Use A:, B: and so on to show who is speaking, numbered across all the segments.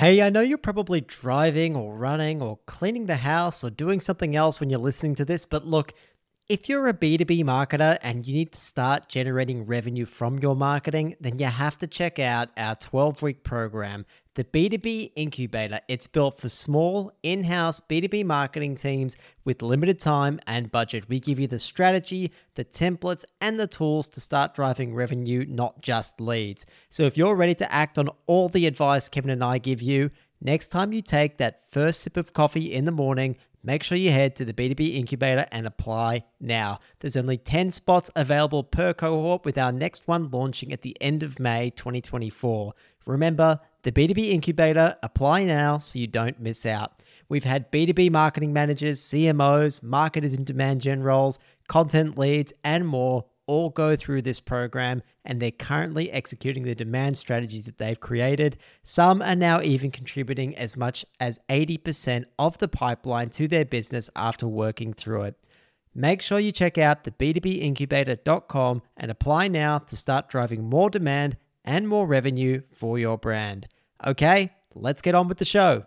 A: Hey, I know you're probably driving or running or cleaning the house or doing something else when you're listening to this, but look, if you're a B2B marketer and you need to start generating revenue from your marketing, then you have to check out our 12 week program, the B2B Incubator. It's built for small, in house B2B marketing teams with limited time and budget. We give you the strategy, the templates, and the tools to start driving revenue, not just leads. So if you're ready to act on all the advice Kevin and I give you, next time you take that first sip of coffee in the morning, Make sure you head to the B2B Incubator and apply now. There's only 10 spots available per cohort, with our next one launching at the end of May 2024. Remember, the B2B Incubator, apply now so you don't miss out. We've had B2B marketing managers, CMOs, marketers in demand gen roles, content leads, and more all go through this program and they're currently executing the demand strategies that they've created. Some are now even contributing as much as 80% of the pipeline to their business after working through it. Make sure you check out the b2bincubator.com and apply now to start driving more demand and more revenue for your brand. Okay, let's get on with the show.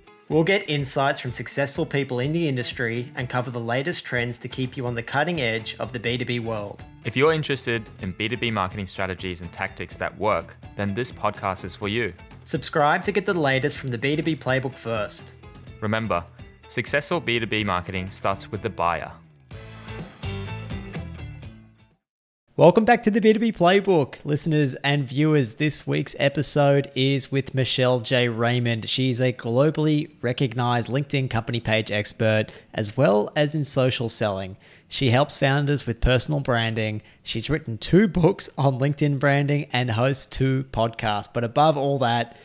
A: We'll get insights from successful people in the industry and cover the latest trends to keep you on the cutting edge of the B2B world.
B: If you're interested in B2B marketing strategies and tactics that work, then this podcast is for you.
A: Subscribe to get the latest from the B2B playbook first.
B: Remember, successful B2B marketing starts with the buyer.
A: Welcome back to the B2B Playbook, listeners and viewers. This week's episode is with Michelle J. Raymond. She's a globally recognized LinkedIn company page expert as well as in social selling. She helps founders with personal branding. She's written two books on LinkedIn branding and hosts two podcasts. But above all that,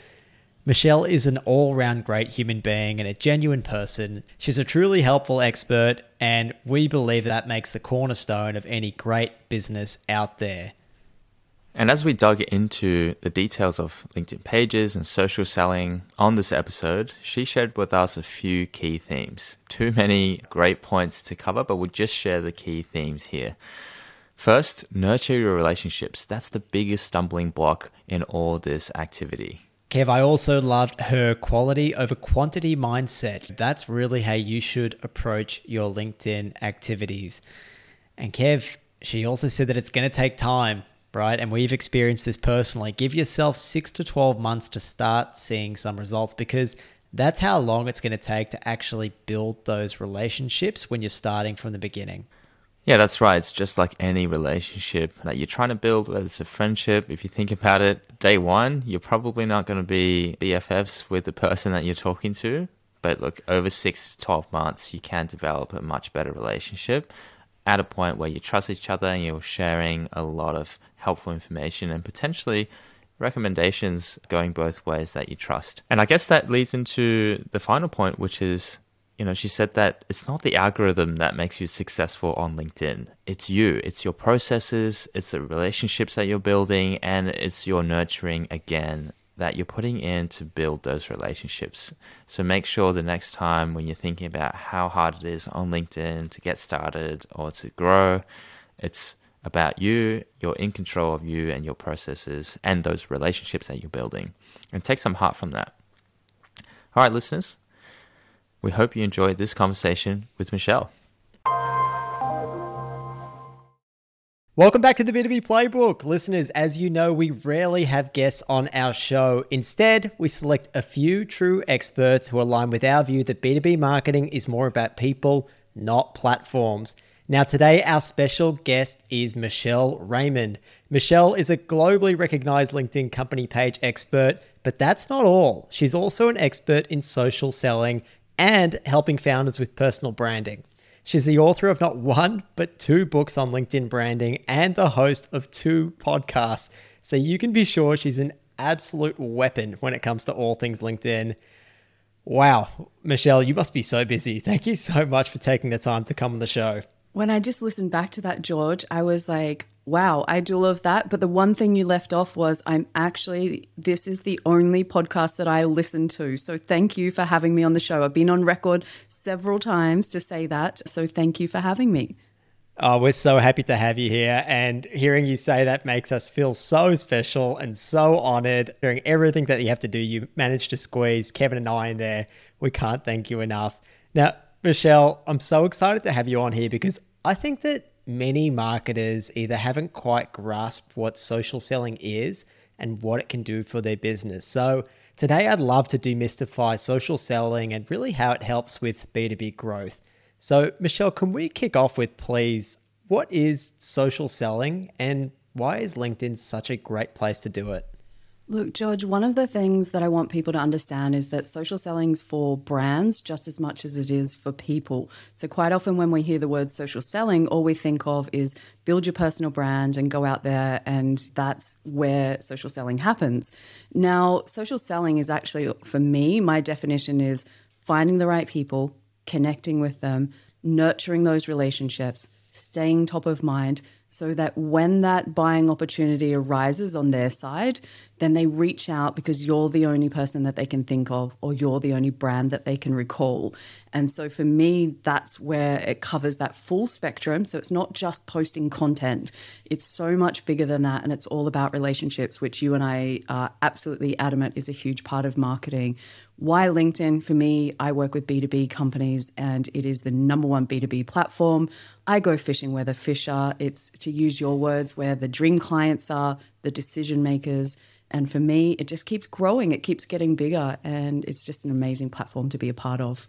A: Michelle is an all round great human being and a genuine person. She's a truly helpful expert, and we believe that makes the cornerstone of any great business out there.
B: And as we dug into the details of LinkedIn pages and social selling on this episode, she shared with us a few key themes. Too many great points to cover, but we'll just share the key themes here. First, nurture your relationships. That's the biggest stumbling block in all this activity.
A: Kev, I also loved her quality over quantity mindset. That's really how you should approach your LinkedIn activities. And Kev, she also said that it's going to take time, right? And we've experienced this personally. Give yourself six to 12 months to start seeing some results because that's how long it's going to take to actually build those relationships when you're starting from the beginning.
B: Yeah, that's right. It's just like any relationship that you're trying to build, whether it's a friendship. If you think about it, day one, you're probably not going to be BFFs with the person that you're talking to. But look, over six to 12 months, you can develop a much better relationship at a point where you trust each other and you're sharing a lot of helpful information and potentially recommendations going both ways that you trust. And I guess that leads into the final point, which is you know, she said that it's not the algorithm that makes you successful on LinkedIn. It's you, it's your processes, it's the relationships that you're building, and it's your nurturing again that you're putting in to build those relationships. So make sure the next time when you're thinking about how hard it is on LinkedIn to get started or to grow, it's about you, you're in control of you and your processes and those relationships that you're building. And take some heart from that. All right, listeners, we hope you enjoyed this conversation with Michelle.
A: Welcome back to the B2B Playbook. Listeners, as you know, we rarely have guests on our show. Instead, we select a few true experts who align with our view that B2B marketing is more about people, not platforms. Now, today, our special guest is Michelle Raymond. Michelle is a globally recognized LinkedIn company page expert, but that's not all. She's also an expert in social selling and helping founders with personal branding. She's the author of not one, but two books on LinkedIn branding and the host of two podcasts. So you can be sure she's an absolute weapon when it comes to all things LinkedIn. Wow, Michelle, you must be so busy. Thank you so much for taking the time to come on the show.
C: When I just listened back to that, George, I was like, wow, I do love that. But the one thing you left off was I'm actually, this is the only podcast that I listen to. So thank you for having me on the show. I've been on record several times to say that. So thank you for having me.
A: Oh, we're so happy to have you here. And hearing you say that makes us feel so special and so honored. During everything that you have to do, you managed to squeeze Kevin and I in there. We can't thank you enough. Now, Michelle, I'm so excited to have you on here because I think that many marketers either haven't quite grasped what social selling is and what it can do for their business. So, today I'd love to demystify social selling and really how it helps with B2B growth. So, Michelle, can we kick off with please what is social selling and why is LinkedIn such a great place to do it?
C: Look, George, one of the things that I want people to understand is that social selling's for brands just as much as it is for people. So, quite often when we hear the word social selling, all we think of is build your personal brand and go out there, and that's where social selling happens. Now, social selling is actually, for me, my definition is finding the right people, connecting with them, nurturing those relationships, staying top of mind so that when that buying opportunity arises on their side, then they reach out because you're the only person that they can think of or you're the only brand that they can recall. And so for me, that's where it covers that full spectrum. So it's not just posting content, it's so much bigger than that. And it's all about relationships, which you and I are absolutely adamant is a huge part of marketing. Why LinkedIn? For me, I work with B2B companies and it is the number one B2B platform. I go fishing where the fish are. It's to use your words, where the dream clients are, the decision makers. And for me, it just keeps growing, it keeps getting bigger, and it's just an amazing platform to be a part of.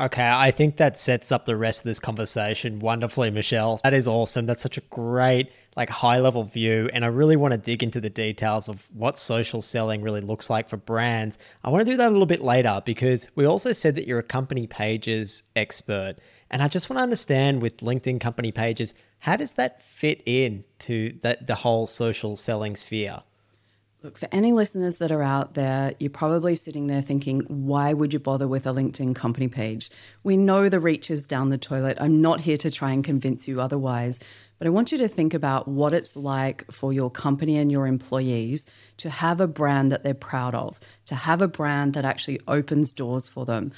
A: Okay, I think that sets up the rest of this conversation wonderfully, Michelle. That is awesome. That's such a great, like, high level view. And I really want to dig into the details of what social selling really looks like for brands. I want to do that a little bit later because we also said that you're a company pages expert. And I just want to understand with LinkedIn company pages, how does that fit in to that the whole social selling sphere?
C: Look, for any listeners that are out there, you're probably sitting there thinking, why would you bother with a LinkedIn company page? We know the reach is down the toilet. I'm not here to try and convince you otherwise, but I want you to think about what it's like for your company and your employees to have a brand that they're proud of, to have a brand that actually opens doors for them.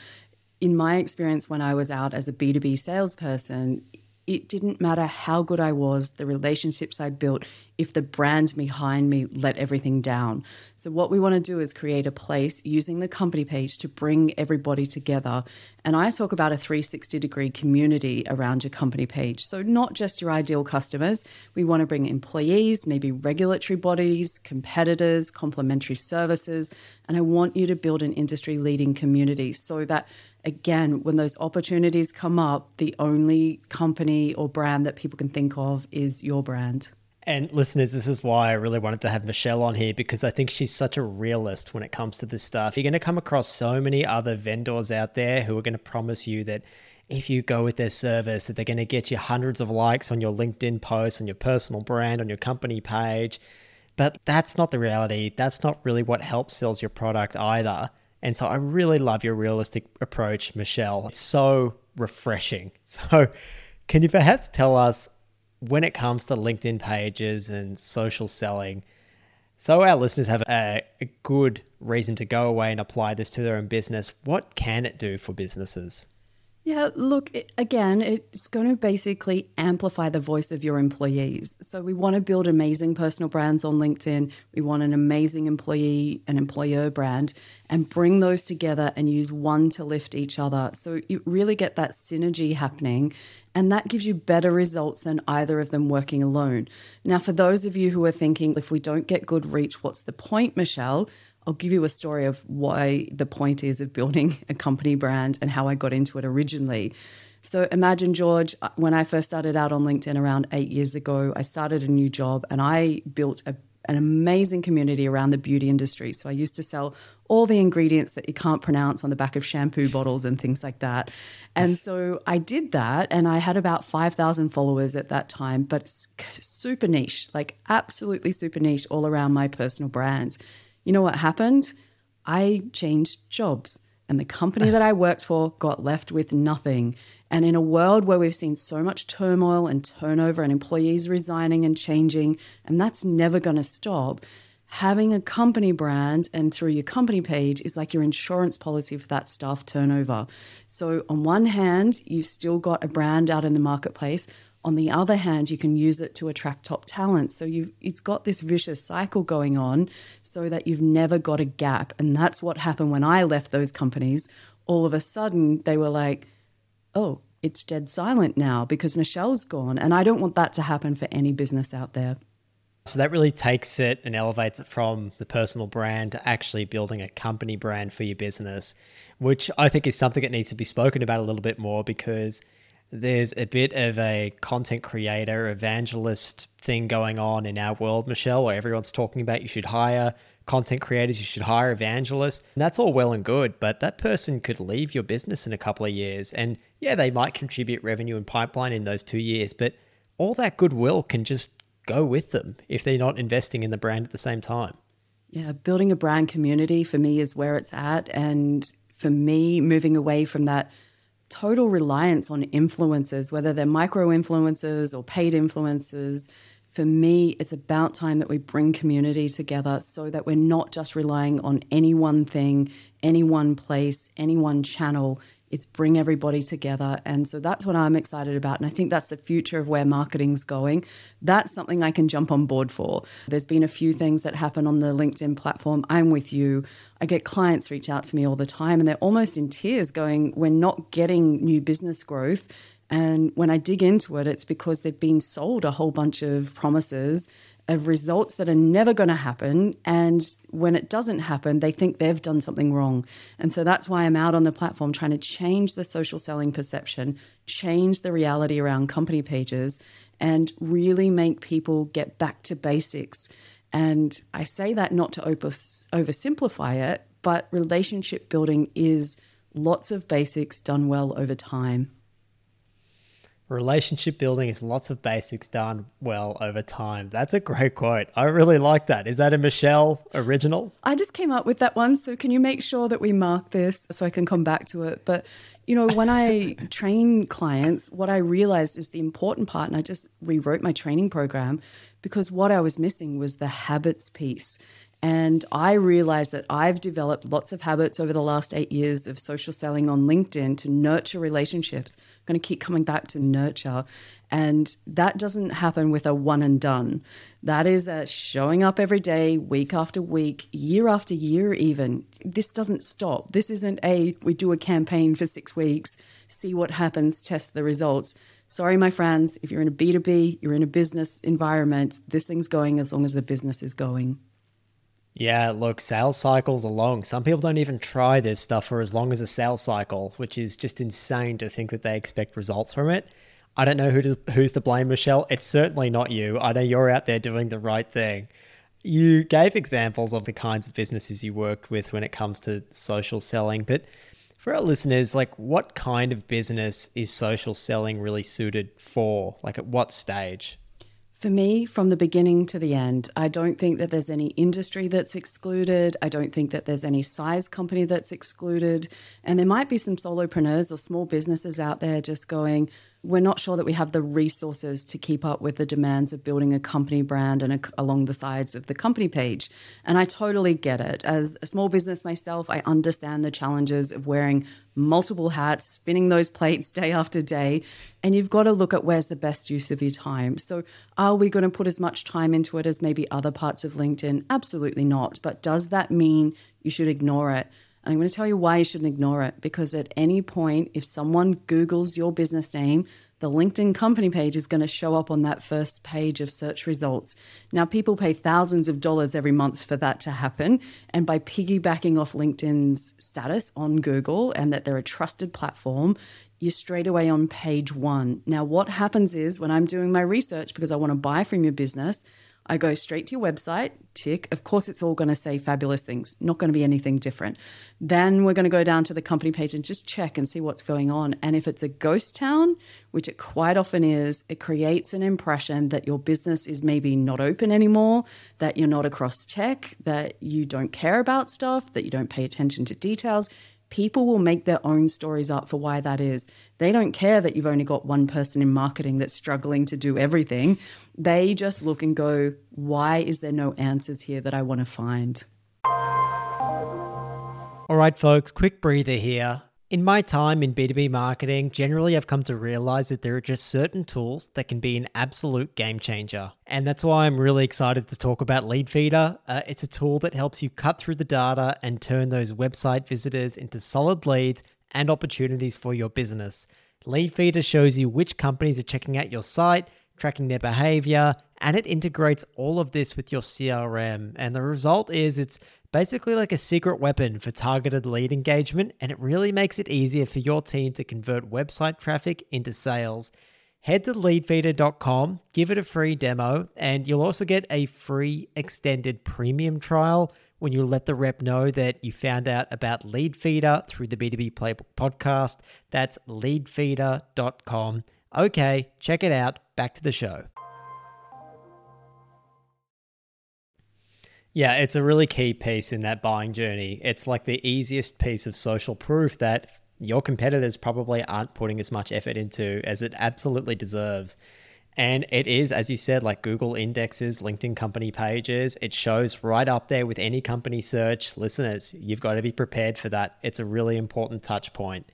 C: In my experience, when I was out as a B2B salesperson, it didn't matter how good I was, the relationships I built, if the brand behind me let everything down. So, what we want to do is create a place using the company page to bring everybody together. And I talk about a 360 degree community around your company page. So, not just your ideal customers, we want to bring employees, maybe regulatory bodies, competitors, complementary services. And I want you to build an industry leading community so that again, when those opportunities come up, the only company or brand that people can think of is your brand.
A: And listeners, this is why I really wanted to have Michelle on here because I think she's such a realist when it comes to this stuff. You're going to come across so many other vendors out there who are going to promise you that if you go with their service that they're going to get you hundreds of likes on your LinkedIn posts, on your personal brand, on your company page. But that's not the reality. That's not really what helps sells your product either. And so I really love your realistic approach, Michelle. It's so refreshing. So, can you perhaps tell us when it comes to LinkedIn pages and social selling? So, our listeners have a, a good reason to go away and apply this to their own business. What can it do for businesses?
C: Yeah, look, it, again, it's going to basically amplify the voice of your employees. So, we want to build amazing personal brands on LinkedIn. We want an amazing employee and employer brand and bring those together and use one to lift each other. So, you really get that synergy happening. And that gives you better results than either of them working alone. Now, for those of you who are thinking, if we don't get good reach, what's the point, Michelle? I'll give you a story of why the point is of building a company brand and how I got into it originally. So imagine, George, uh, when I first started out on LinkedIn around eight years ago, I started a new job and I built a an amazing community around the beauty industry. So I used to sell all the ingredients that you can't pronounce on the back of shampoo bottles and things like that. And so I did that, and I had about 5,000 followers at that time, but super niche, like absolutely super niche all around my personal brands. You know what happened? I changed jobs. And the company that I worked for got left with nothing. And in a world where we've seen so much turmoil and turnover and employees resigning and changing, and that's never going to stop, having a company brand and through your company page is like your insurance policy for that staff turnover. So, on one hand, you've still got a brand out in the marketplace. On the other hand, you can use it to attract top talent. So you it's got this vicious cycle going on so that you've never got a gap. And that's what happened when I left those companies. All of a sudden they were like, "Oh, it's dead silent now because Michelle's gone." And I don't want that to happen for any business out there.
A: So that really takes it and elevates it from the personal brand to actually building a company brand for your business, which I think is something that needs to be spoken about a little bit more because there's a bit of a content creator evangelist thing going on in our world, Michelle, where everyone's talking about you should hire content creators, you should hire evangelists. And that's all well and good, but that person could leave your business in a couple of years. And yeah, they might contribute revenue and pipeline in those two years, but all that goodwill can just go with them if they're not investing in the brand at the same time.
C: Yeah, building a brand community for me is where it's at. And for me, moving away from that total reliance on influencers, whether they're micro influencers or paid influencers. For me, it's about time that we bring community together so that we're not just relying on any one thing, any one place, any one channel. It's bring everybody together. And so that's what I'm excited about. And I think that's the future of where marketing's going. That's something I can jump on board for. There's been a few things that happen on the LinkedIn platform. I'm with you. I get clients reach out to me all the time and they're almost in tears going, We're not getting new business growth. And when I dig into it, it's because they've been sold a whole bunch of promises of results that are never going to happen. And when it doesn't happen, they think they've done something wrong. And so that's why I'm out on the platform trying to change the social selling perception, change the reality around company pages, and really make people get back to basics. And I say that not to oversimplify it, but relationship building is lots of basics done well over time.
A: Relationship building is lots of basics done well over time. That's a great quote. I really like that. Is that a Michelle original?
C: I just came up with that one. So can you make sure that we mark this so I can come back to it? But, you know, when I train clients, what I realized is the important part, and I just rewrote my training program because what I was missing was the habits piece. And I realized that I've developed lots of habits over the last eight years of social selling on LinkedIn to nurture relationships. I'm going to keep coming back to nurture. And that doesn't happen with a one and done. That is a showing up every day, week after week, year after year, even. This doesn't stop. This isn't a we do a campaign for six weeks, see what happens, test the results. Sorry, my friends, if you're in a B2B, you're in a business environment, this thing's going as long as the business is going.
A: Yeah, look, sales cycles are long. Some people don't even try this stuff for as long as a sales cycle, which is just insane to think that they expect results from it. I don't know who to, who's to blame, Michelle. It's certainly not you. I know you're out there doing the right thing. You gave examples of the kinds of businesses you worked with when it comes to social selling, but for our listeners, like what kind of business is social selling really suited for? Like at what stage?
C: For me, from the beginning to the end, I don't think that there's any industry that's excluded. I don't think that there's any size company that's excluded. And there might be some solopreneurs or small businesses out there just going, we're not sure that we have the resources to keep up with the demands of building a company brand and a, along the sides of the company page. And I totally get it. As a small business myself, I understand the challenges of wearing multiple hats, spinning those plates day after day. And you've got to look at where's the best use of your time. So, are we going to put as much time into it as maybe other parts of LinkedIn? Absolutely not. But does that mean you should ignore it? And I'm going to tell you why you shouldn't ignore it because at any point, if someone Googles your business name, the LinkedIn company page is going to show up on that first page of search results. Now, people pay thousands of dollars every month for that to happen. And by piggybacking off LinkedIn's status on Google and that they're a trusted platform, you're straight away on page one. Now, what happens is when I'm doing my research because I want to buy from your business, I go straight to your website, tick. Of course, it's all going to say fabulous things, not going to be anything different. Then we're going to go down to the company page and just check and see what's going on. And if it's a ghost town, which it quite often is, it creates an impression that your business is maybe not open anymore, that you're not across tech, that you don't care about stuff, that you don't pay attention to details people will make their own stories up for why that is. They don't care that you've only got one person in marketing that's struggling to do everything. They just look and go, why is there no answers here that I want to find?
A: All right, folks, quick breather here. In my time in B2B marketing, generally I've come to realize that there are just certain tools that can be an absolute game changer. And that's why I'm really excited to talk about Leadfeeder. Uh, it's a tool that helps you cut through the data and turn those website visitors into solid leads and opportunities for your business. Leadfeeder shows you which companies are checking out your site, tracking their behavior, and it integrates all of this with your CRM. And the result is it's basically like a secret weapon for targeted lead engagement, and it really makes it easier for your team to convert website traffic into sales. Head to leadfeeder.com, give it a free demo, and you'll also get a free extended premium trial when you let the rep know that you found out about Leadfeeder through the B2B Playbook podcast. That's leadfeeder.com. Okay, check it out. Back to the show. Yeah, it's a really key piece in that buying journey. It's like the easiest piece of social proof that your competitors probably aren't putting as much effort into as it absolutely deserves. And it is, as you said, like Google indexes, LinkedIn company pages. It shows right up there with any company search. Listeners, you've got to be prepared for that. It's a really important touch point.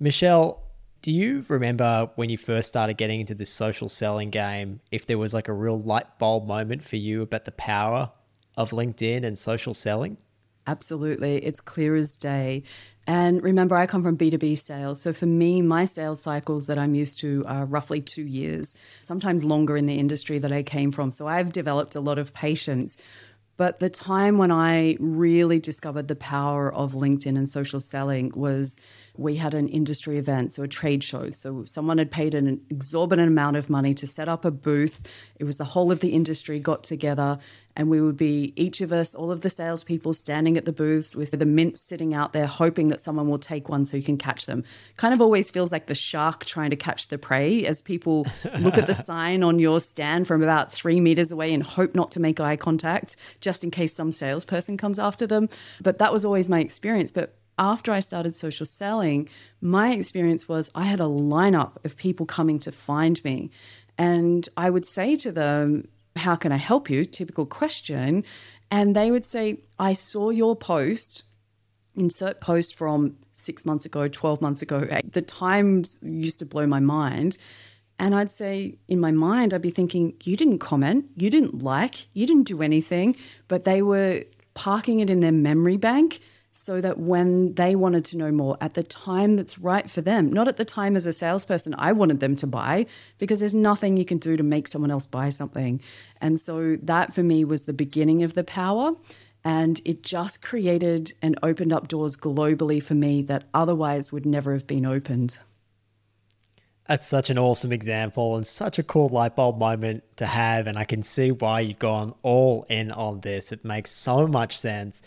A: Michelle, do you remember when you first started getting into this social selling game, if there was like a real light bulb moment for you about the power of LinkedIn and social selling?
C: Absolutely. It's clear as day. And remember, I come from B2B sales. So for me, my sales cycles that I'm used to are roughly two years, sometimes longer in the industry that I came from. So I've developed a lot of patience. But the time when I really discovered the power of LinkedIn and social selling was we had an industry event, so a trade show. So someone had paid an exorbitant amount of money to set up a booth. It was the whole of the industry got together, and we would be each of us, all of the salespeople, standing at the booths with the mints sitting out there, hoping that someone will take one so you can catch them. Kind of always feels like the shark trying to catch the prey as people look at the sign on your stand from about three meters away and hope not to make eye contact, just in case some salesperson comes after them. But that was always my experience. But after I started social selling, my experience was I had a lineup of people coming to find me. And I would say to them, How can I help you? Typical question. And they would say, I saw your post, insert post from six months ago, 12 months ago. The times used to blow my mind. And I'd say, in my mind, I'd be thinking, You didn't comment, you didn't like, you didn't do anything. But they were parking it in their memory bank so that when they wanted to know more at the time that's right for them, not at the time as a salesperson I wanted them to buy, because there's nothing you can do to make someone else buy something. And so that for me was the beginning of the power. And it just created and opened up doors globally for me that otherwise would never have been opened.
A: That's such an awesome example and such a cool light bulb moment to have. And I can see why you've gone all in on this. It makes so much sense.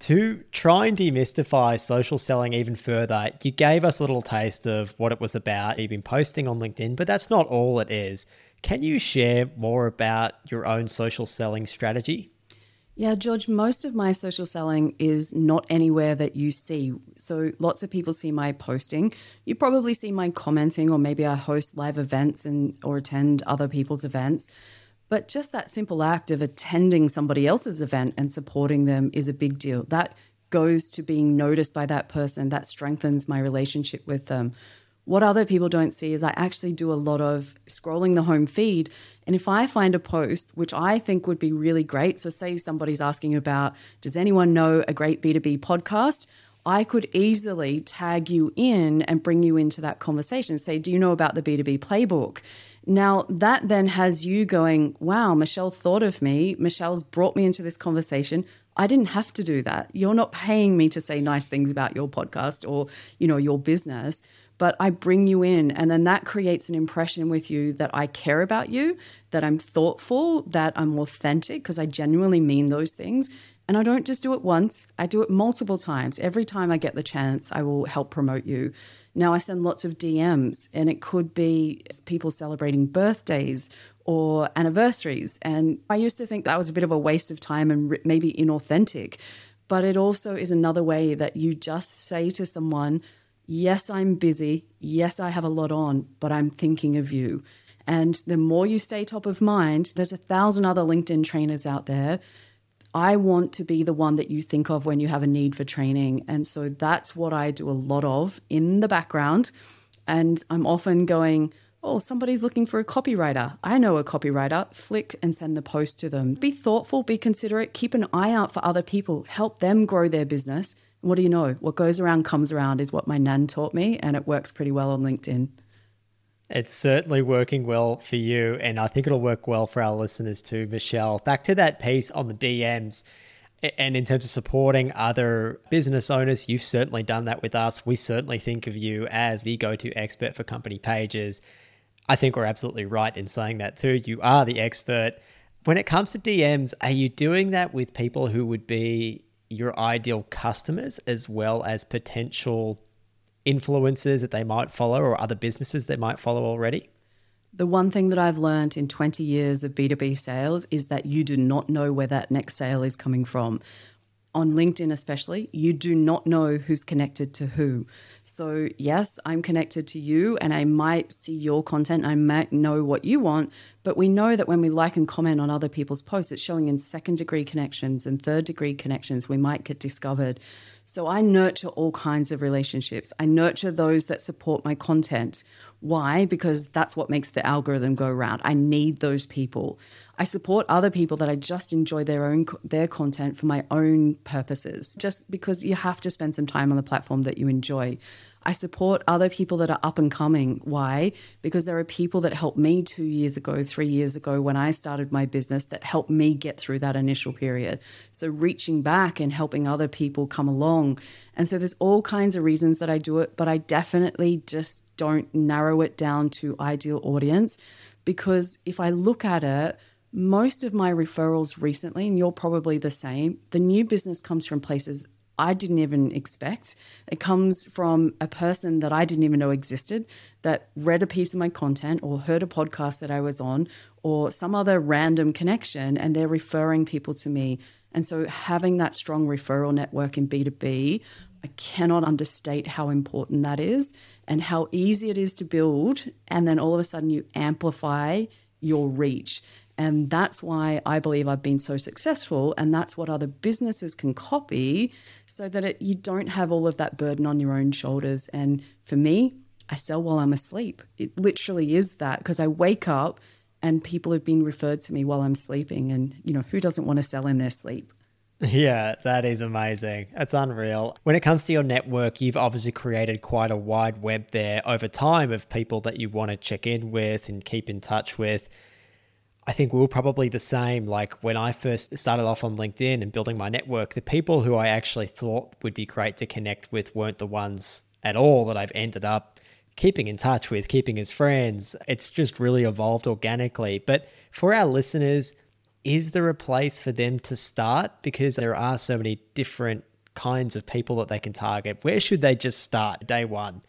A: To try and demystify social selling even further, you gave us a little taste of what it was about. You've been posting on LinkedIn, but that's not all it is. Can you share more about your own social selling strategy?
C: Yeah, George, most of my social selling is not anywhere that you see. So lots of people see my posting. You probably see my commenting, or maybe I host live events and or attend other people's events. But just that simple act of attending somebody else's event and supporting them is a big deal. That goes to being noticed by that person, that strengthens my relationship with them. What other people don't see is I actually do a lot of scrolling the home feed. And if I find a post, which I think would be really great, so say somebody's asking about, does anyone know a great B2B podcast? I could easily tag you in and bring you into that conversation. Say, do you know about the B2B playbook? Now, that then has you going, wow, Michelle thought of me. Michelle's brought me into this conversation. I didn't have to do that. You're not paying me to say nice things about your podcast or, you know, your business, but I bring you in and then that creates an impression with you that I care about you, that I'm thoughtful, that I'm authentic because I genuinely mean those things. And I don't just do it once, I do it multiple times. Every time I get the chance, I will help promote you. Now I send lots of DMs, and it could be people celebrating birthdays or anniversaries. And I used to think that was a bit of a waste of time and maybe inauthentic. But it also is another way that you just say to someone, Yes, I'm busy. Yes, I have a lot on, but I'm thinking of you. And the more you stay top of mind, there's a thousand other LinkedIn trainers out there I want to be the one that you think of when you have a need for training. And so that's what I do a lot of in the background. And I'm often going, oh, somebody's looking for a copywriter. I know a copywriter. Flick and send the post to them. Be thoughtful, be considerate, keep an eye out for other people, help them grow their business. And what do you know? What goes around comes around is what my nan taught me, and it works pretty well on LinkedIn.
A: It's certainly working well for you, and I think it'll work well for our listeners too, Michelle. Back to that piece on the DMs, and in terms of supporting other business owners, you've certainly done that with us. We certainly think of you as the go to expert for company pages. I think we're absolutely right in saying that too. You are the expert. When it comes to DMs, are you doing that with people who would be your ideal customers as well as potential influencers that they might follow or other businesses they might follow already?
C: The one thing that I've learned in 20 years of B2B sales is that you do not know where that next sale is coming from on LinkedIn, especially, you do not know who's connected to who. So, yes, I'm connected to you and I might see your content, I might know what you want, but we know that when we like and comment on other people's posts, it's showing in second degree connections and third degree connections. We might get discovered. So I nurture all kinds of relationships. I nurture those that support my content. Why? Because that's what makes the algorithm go around. I need those people. I support other people that I just enjoy their own their content for my own purposes. Just because you have to spend some time on the platform that you enjoy. I support other people that are up and coming. Why? Because there are people that helped me two years ago, three years ago when I started my business that helped me get through that initial period. So reaching back and helping other people come along. And so there's all kinds of reasons that I do it, but I definitely just don't narrow it down to ideal audience because if I look at it, most of my referrals recently, and you're probably the same, the new business comes from places I didn't even expect. It comes from a person that I didn't even know existed that read a piece of my content or heard a podcast that I was on or some other random connection and they're referring people to me. And so having that strong referral network in B2B, I cannot understate how important that is and how easy it is to build. And then all of a sudden you amplify your reach. And that's why I believe I've been so successful. And that's what other businesses can copy so that it, you don't have all of that burden on your own shoulders. And for me, I sell while I'm asleep. It literally is that because I wake up and people have been referred to me while I'm sleeping. And, you know, who doesn't want to sell in their sleep?
A: Yeah, that is amazing. That's unreal. When it comes to your network, you've obviously created quite a wide web there over time of people that you want to check in with and keep in touch with. I think we were probably the same. Like when I first started off on LinkedIn and building my network, the people who I actually thought would be great to connect with weren't the ones at all that I've ended up keeping in touch with, keeping as friends. It's just really evolved organically. But for our listeners, is there a place for them to start? Because there are so many different kinds of people that they can target. Where should they just start day one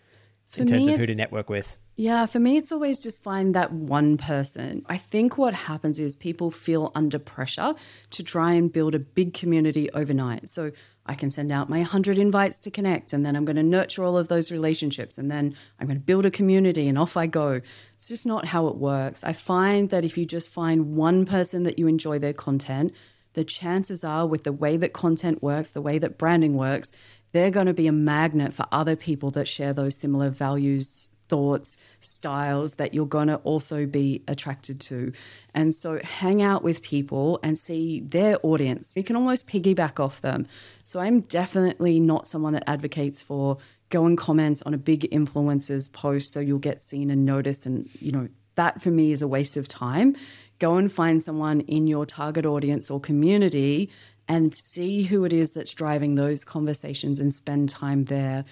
A: for in terms of who to network with?
C: Yeah, for me, it's always just find that one person. I think what happens is people feel under pressure to try and build a big community overnight. So I can send out my 100 invites to connect, and then I'm going to nurture all of those relationships, and then I'm going to build a community, and off I go. It's just not how it works. I find that if you just find one person that you enjoy their content, the chances are, with the way that content works, the way that branding works, they're going to be a magnet for other people that share those similar values thoughts, styles that you're going to also be attracted to. And so hang out with people and see their audience. You can almost piggyback off them. So I'm definitely not someone that advocates for go and comment on a big influencer's post so you'll get seen and noticed and, you know, that for me is a waste of time. Go and find someone in your target audience or community and see who it is that's driving those conversations and spend time there.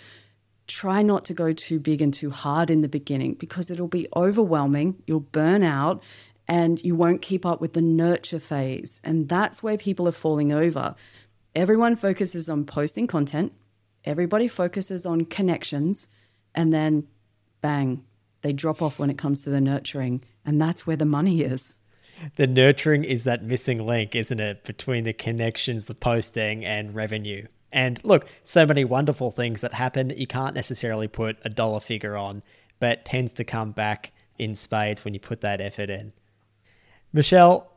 C: Try not to go too big and too hard in the beginning because it'll be overwhelming. You'll burn out and you won't keep up with the nurture phase. And that's where people are falling over. Everyone focuses on posting content, everybody focuses on connections, and then bang, they drop off when it comes to the nurturing. And that's where the money is
A: the nurturing is that missing link, isn't it, between the connections, the posting, and revenue. And look, so many wonderful things that happen that you can't necessarily put a dollar figure on, but tends to come back in spades when you put that effort in. Michelle,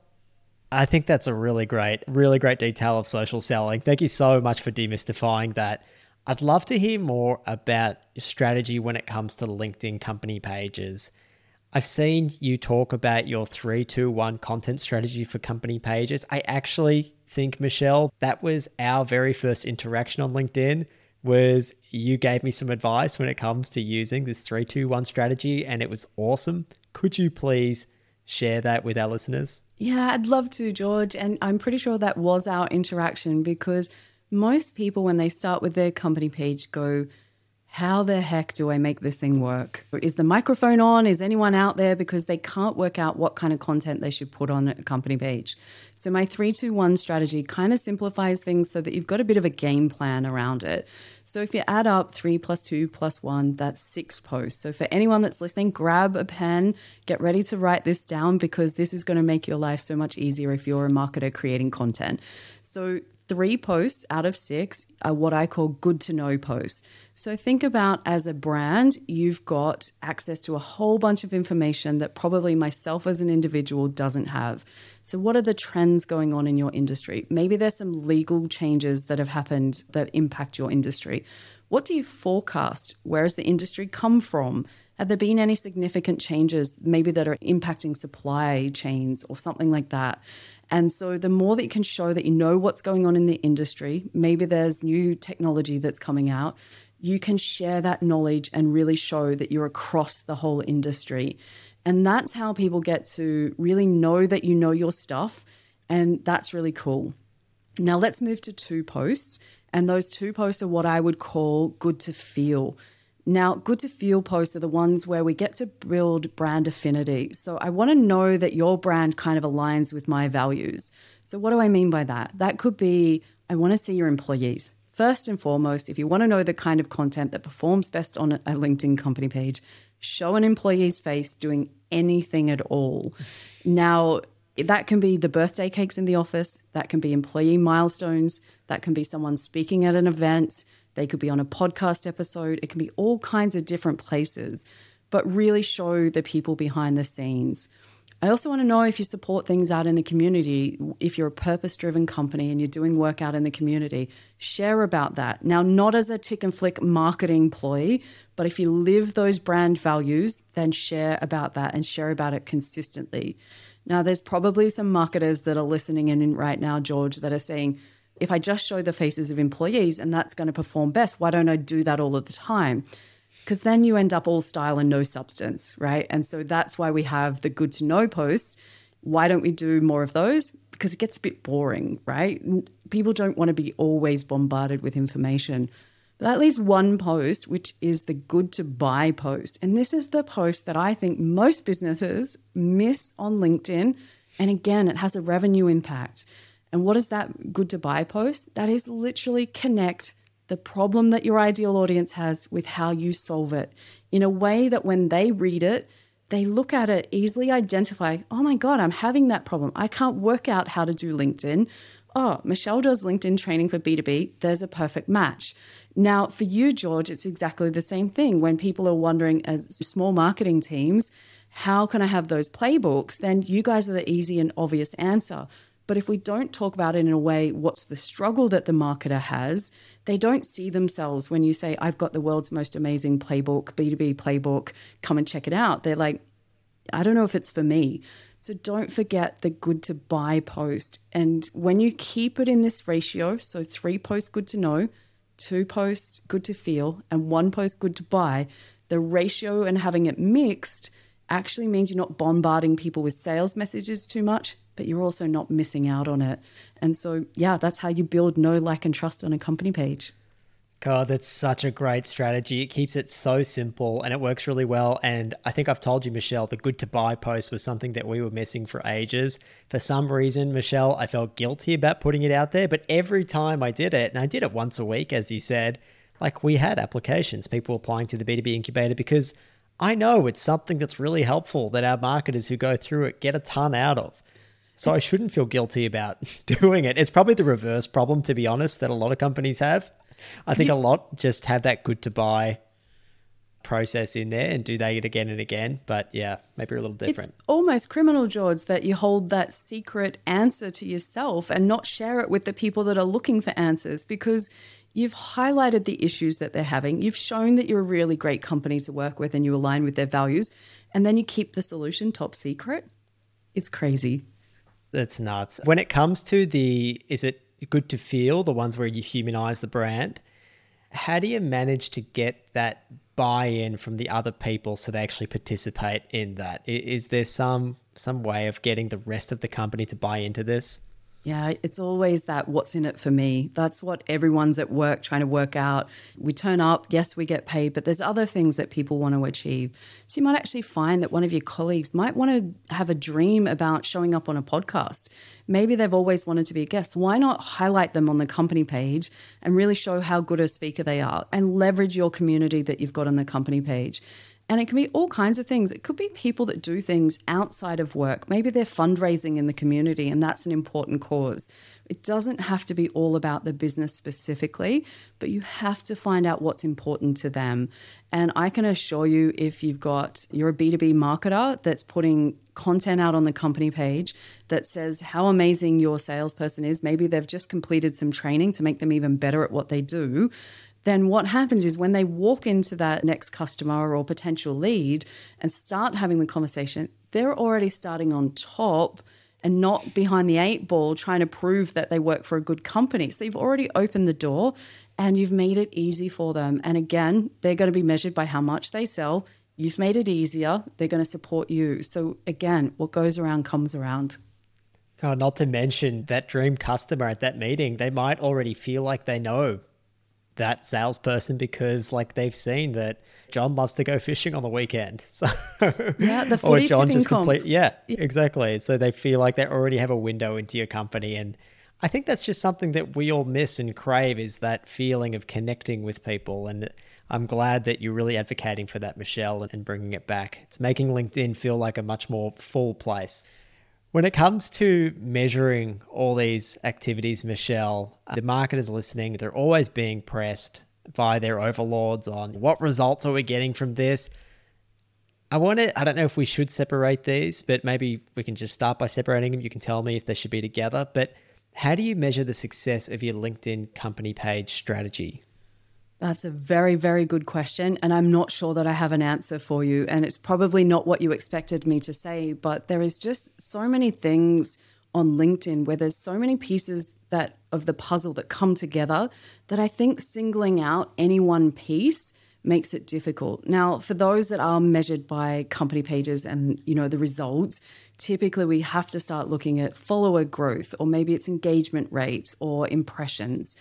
A: I think that's a really great, really great detail of social selling. Thank you so much for demystifying that. I'd love to hear more about strategy when it comes to LinkedIn company pages. I've seen you talk about your 321 content strategy for company pages. I actually think Michelle, that was our very first interaction on LinkedIn was you gave me some advice when it comes to using this 321 strategy and it was awesome. Could you please share that with our listeners?
C: Yeah, I'd love to, George. And I'm pretty sure that was our interaction because most people, when they start with their company page, go, how the heck do I make this thing work? Is the microphone on? Is anyone out there? Because they can't work out what kind of content they should put on a company page. So, my 321 strategy kind of simplifies things so that you've got a bit of a game plan around it. So, if you add up three plus two plus one, that's six posts. So, for anyone that's listening, grab a pen, get ready to write this down because this is going to make your life so much easier if you're a marketer creating content. So, three posts out of six are what I call good to know posts. So think about as a brand, you've got access to a whole bunch of information that probably myself as an individual doesn't have. So, what are the trends going on in your industry? Maybe there's some legal changes that have happened that impact your industry. What do you forecast? Where has the industry come from? Have there been any significant changes, maybe that are impacting supply chains or something like that? And so, the more that you can show that you know what's going on in the industry, maybe there's new technology that's coming out, you can share that knowledge and really show that you're across the whole industry. And that's how people get to really know that you know your stuff. And that's really cool. Now, let's move to two posts. And those two posts are what I would call good to feel. Now, good to feel posts are the ones where we get to build brand affinity. So I want to know that your brand kind of aligns with my values. So, what do I mean by that? That could be I want to see your employees. First and foremost, if you want to know the kind of content that performs best on a LinkedIn company page, show an employee's face doing anything at all. Now, that can be the birthday cakes in the office, that can be employee milestones, that can be someone speaking at an event, they could be on a podcast episode. It can be all kinds of different places, but really show the people behind the scenes. I also want to know if you support things out in the community. If you're a purpose driven company and you're doing work out in the community, share about that. Now, not as a tick and flick marketing ploy, but if you live those brand values, then share about that and share about it consistently. Now, there's probably some marketers that are listening in right now, George, that are saying, if I just show the faces of employees and that's going to perform best, why don't I do that all of the time? Because then you end up all style and no substance, right? And so that's why we have the good to know posts. Why don't we do more of those? Because it gets a bit boring, right? People don't want to be always bombarded with information. But at least one post, which is the good to buy post. And this is the post that I think most businesses miss on LinkedIn. And again, it has a revenue impact. And what is that good to buy post? That is literally connect the problem that your ideal audience has with how you solve it in a way that when they read it, they look at it, easily identify, oh my God, I'm having that problem. I can't work out how to do LinkedIn. Oh, Michelle does LinkedIn training for B2B. There's a perfect match. Now, for you, George, it's exactly the same thing. When people are wondering, as small marketing teams, how can I have those playbooks? Then you guys are the easy and obvious answer. But if we don't talk about it in a way, what's the struggle that the marketer has, they don't see themselves when you say, I've got the world's most amazing playbook, B2B playbook, come and check it out. They're like, I don't know if it's for me. So don't forget the good to buy post. And when you keep it in this ratio, so three posts good to know, two posts good to feel, and one post good to buy, the ratio and having it mixed actually means you're not bombarding people with sales messages too much, but you're also not missing out on it. And so, yeah, that's how you build know, like, and trust on a company page.
A: God, that's such a great strategy. It keeps it so simple and it works really well. And I think I've told you, Michelle, the good to buy post was something that we were missing for ages. For some reason, Michelle, I felt guilty about putting it out there. But every time I did it, and I did it once a week, as you said, like we had applications, people applying to the B2B incubator because I know it's something that's really helpful that our marketers who go through it get a ton out of. So I shouldn't feel guilty about doing it. It's probably the reverse problem, to be honest, that a lot of companies have. I think a lot just have that good to buy process in there and do that again and again. But yeah, maybe a little different.
C: It's almost criminal, George, that you hold that secret answer to yourself and not share it with the people that are looking for answers because you've highlighted the issues that they're having. You've shown that you're a really great company to work with and you align with their values. And then you keep the solution top secret. It's crazy.
A: That's nuts. When it comes to the, is it good to feel, the ones where you humanize the brand. How do you manage to get that buy in from the other people so they actually participate in that? Is there some some way of getting the rest of the company to buy into this?
C: Yeah, it's always that what's in it for me. That's what everyone's at work trying to work out. We turn up, yes, we get paid, but there's other things that people want to achieve. So you might actually find that one of your colleagues might want to have a dream about showing up on a podcast. Maybe they've always wanted to be a guest. Why not highlight them on the company page and really show how good a speaker they are and leverage your community that you've got on the company page? And it can be all kinds of things. It could be people that do things outside of work. Maybe they're fundraising in the community, and that's an important cause. It doesn't have to be all about the business specifically, but you have to find out what's important to them. And I can assure you, if you've got, you're a B2B marketer that's putting content out on the company page that says how amazing your salesperson is, maybe they've just completed some training to make them even better at what they do then what happens is when they walk into that next customer or potential lead and start having the conversation, they're already starting on top and not behind the eight ball trying to prove that they work for a good company. So you've already opened the door and you've made it easy for them. And again, they're going to be measured by how much they sell. You've made it easier. They're going to support you. So again, what goes around comes around.
A: Oh, not to mention that dream customer at that meeting, they might already feel like they know that salesperson because like they've seen that John loves to go fishing on the weekend. So
C: yeah, the or John just complete
A: yeah, yeah, exactly. So they feel like they already have a window into your company and I think that's just something that we all miss and crave is that feeling of connecting with people and I'm glad that you're really advocating for that, Michelle, and bringing it back. It's making LinkedIn feel like a much more full place. When it comes to measuring all these activities, Michelle, uh, the marketers listening, they're always being pressed by their overlords on what results are we getting from this. I want to, I don't know if we should separate these, but maybe we can just start by separating them. You can tell me if they should be together. But how do you measure the success of your LinkedIn company page strategy?
C: That's a very, very good question. And I'm not sure that I have an answer for you. And it's probably not what you expected me to say, but there is just so many things on LinkedIn where there's so many pieces that of the puzzle that come together that I think singling out any one piece makes it difficult. Now, for those that are measured by company pages and you know the results, typically we have to start looking at follower growth or maybe it's engagement rates or impressions.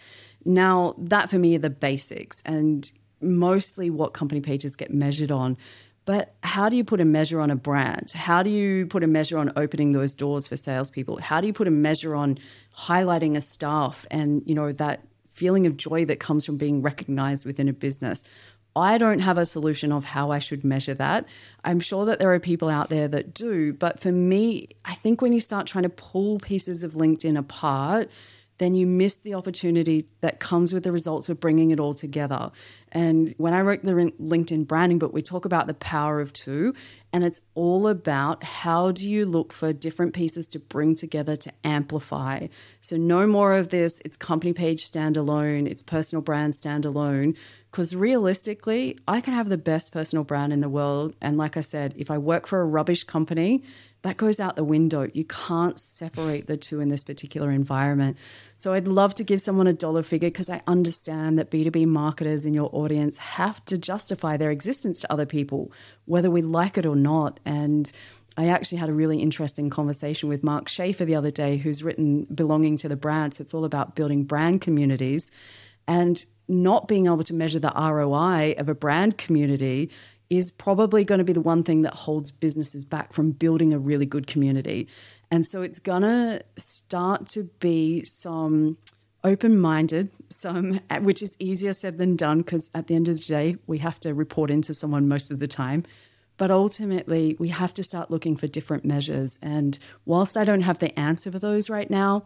C: Now, that for me are the basics and mostly what company pages get measured on. But how do you put a measure on a brand? How do you put a measure on opening those doors for salespeople? How do you put a measure on highlighting a staff and you know that feeling of joy that comes from being recognized within a business? I don't have a solution of how I should measure that. I'm sure that there are people out there that do, but for me, I think when you start trying to pull pieces of LinkedIn apart, then you miss the opportunity that comes with the results of bringing it all together. And when I wrote the LinkedIn branding book, we talk about the power of two, and it's all about how do you look for different pieces to bring together to amplify. So, no more of this, it's company page standalone, it's personal brand standalone. Because realistically, I can have the best personal brand in the world. And like I said, if I work for a rubbish company, that goes out the window. You can't separate the two in this particular environment. So I'd love to give someone a dollar figure because I understand that B2B marketers in your audience have to justify their existence to other people, whether we like it or not. And I actually had a really interesting conversation with Mark Schaefer the other day, who's written Belonging to the Brand. So it's all about building brand communities and not being able to measure the ROI of a brand community is probably going to be the one thing that holds businesses back from building a really good community. And so it's going to start to be some open minded, some which is easier said than done because at the end of the day, we have to report into someone most of the time. But ultimately, we have to start looking for different measures. And whilst I don't have the answer for those right now,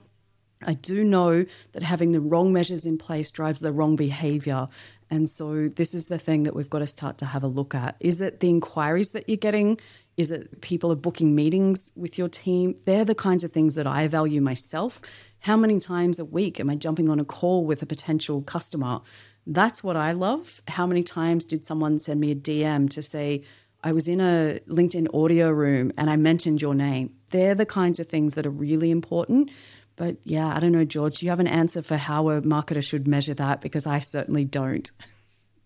C: I do know that having the wrong measures in place drives the wrong behavior. And so, this is the thing that we've got to start to have a look at. Is it the inquiries that you're getting? Is it people are booking meetings with your team? They're the kinds of things that I value myself. How many times a week am I jumping on a call with a potential customer? That's what I love. How many times did someone send me a DM to say, I was in a LinkedIn audio room and I mentioned your name? They're the kinds of things that are really important. But yeah, I don't know, George, do you have an answer for how a marketer should measure that? Because I certainly don't.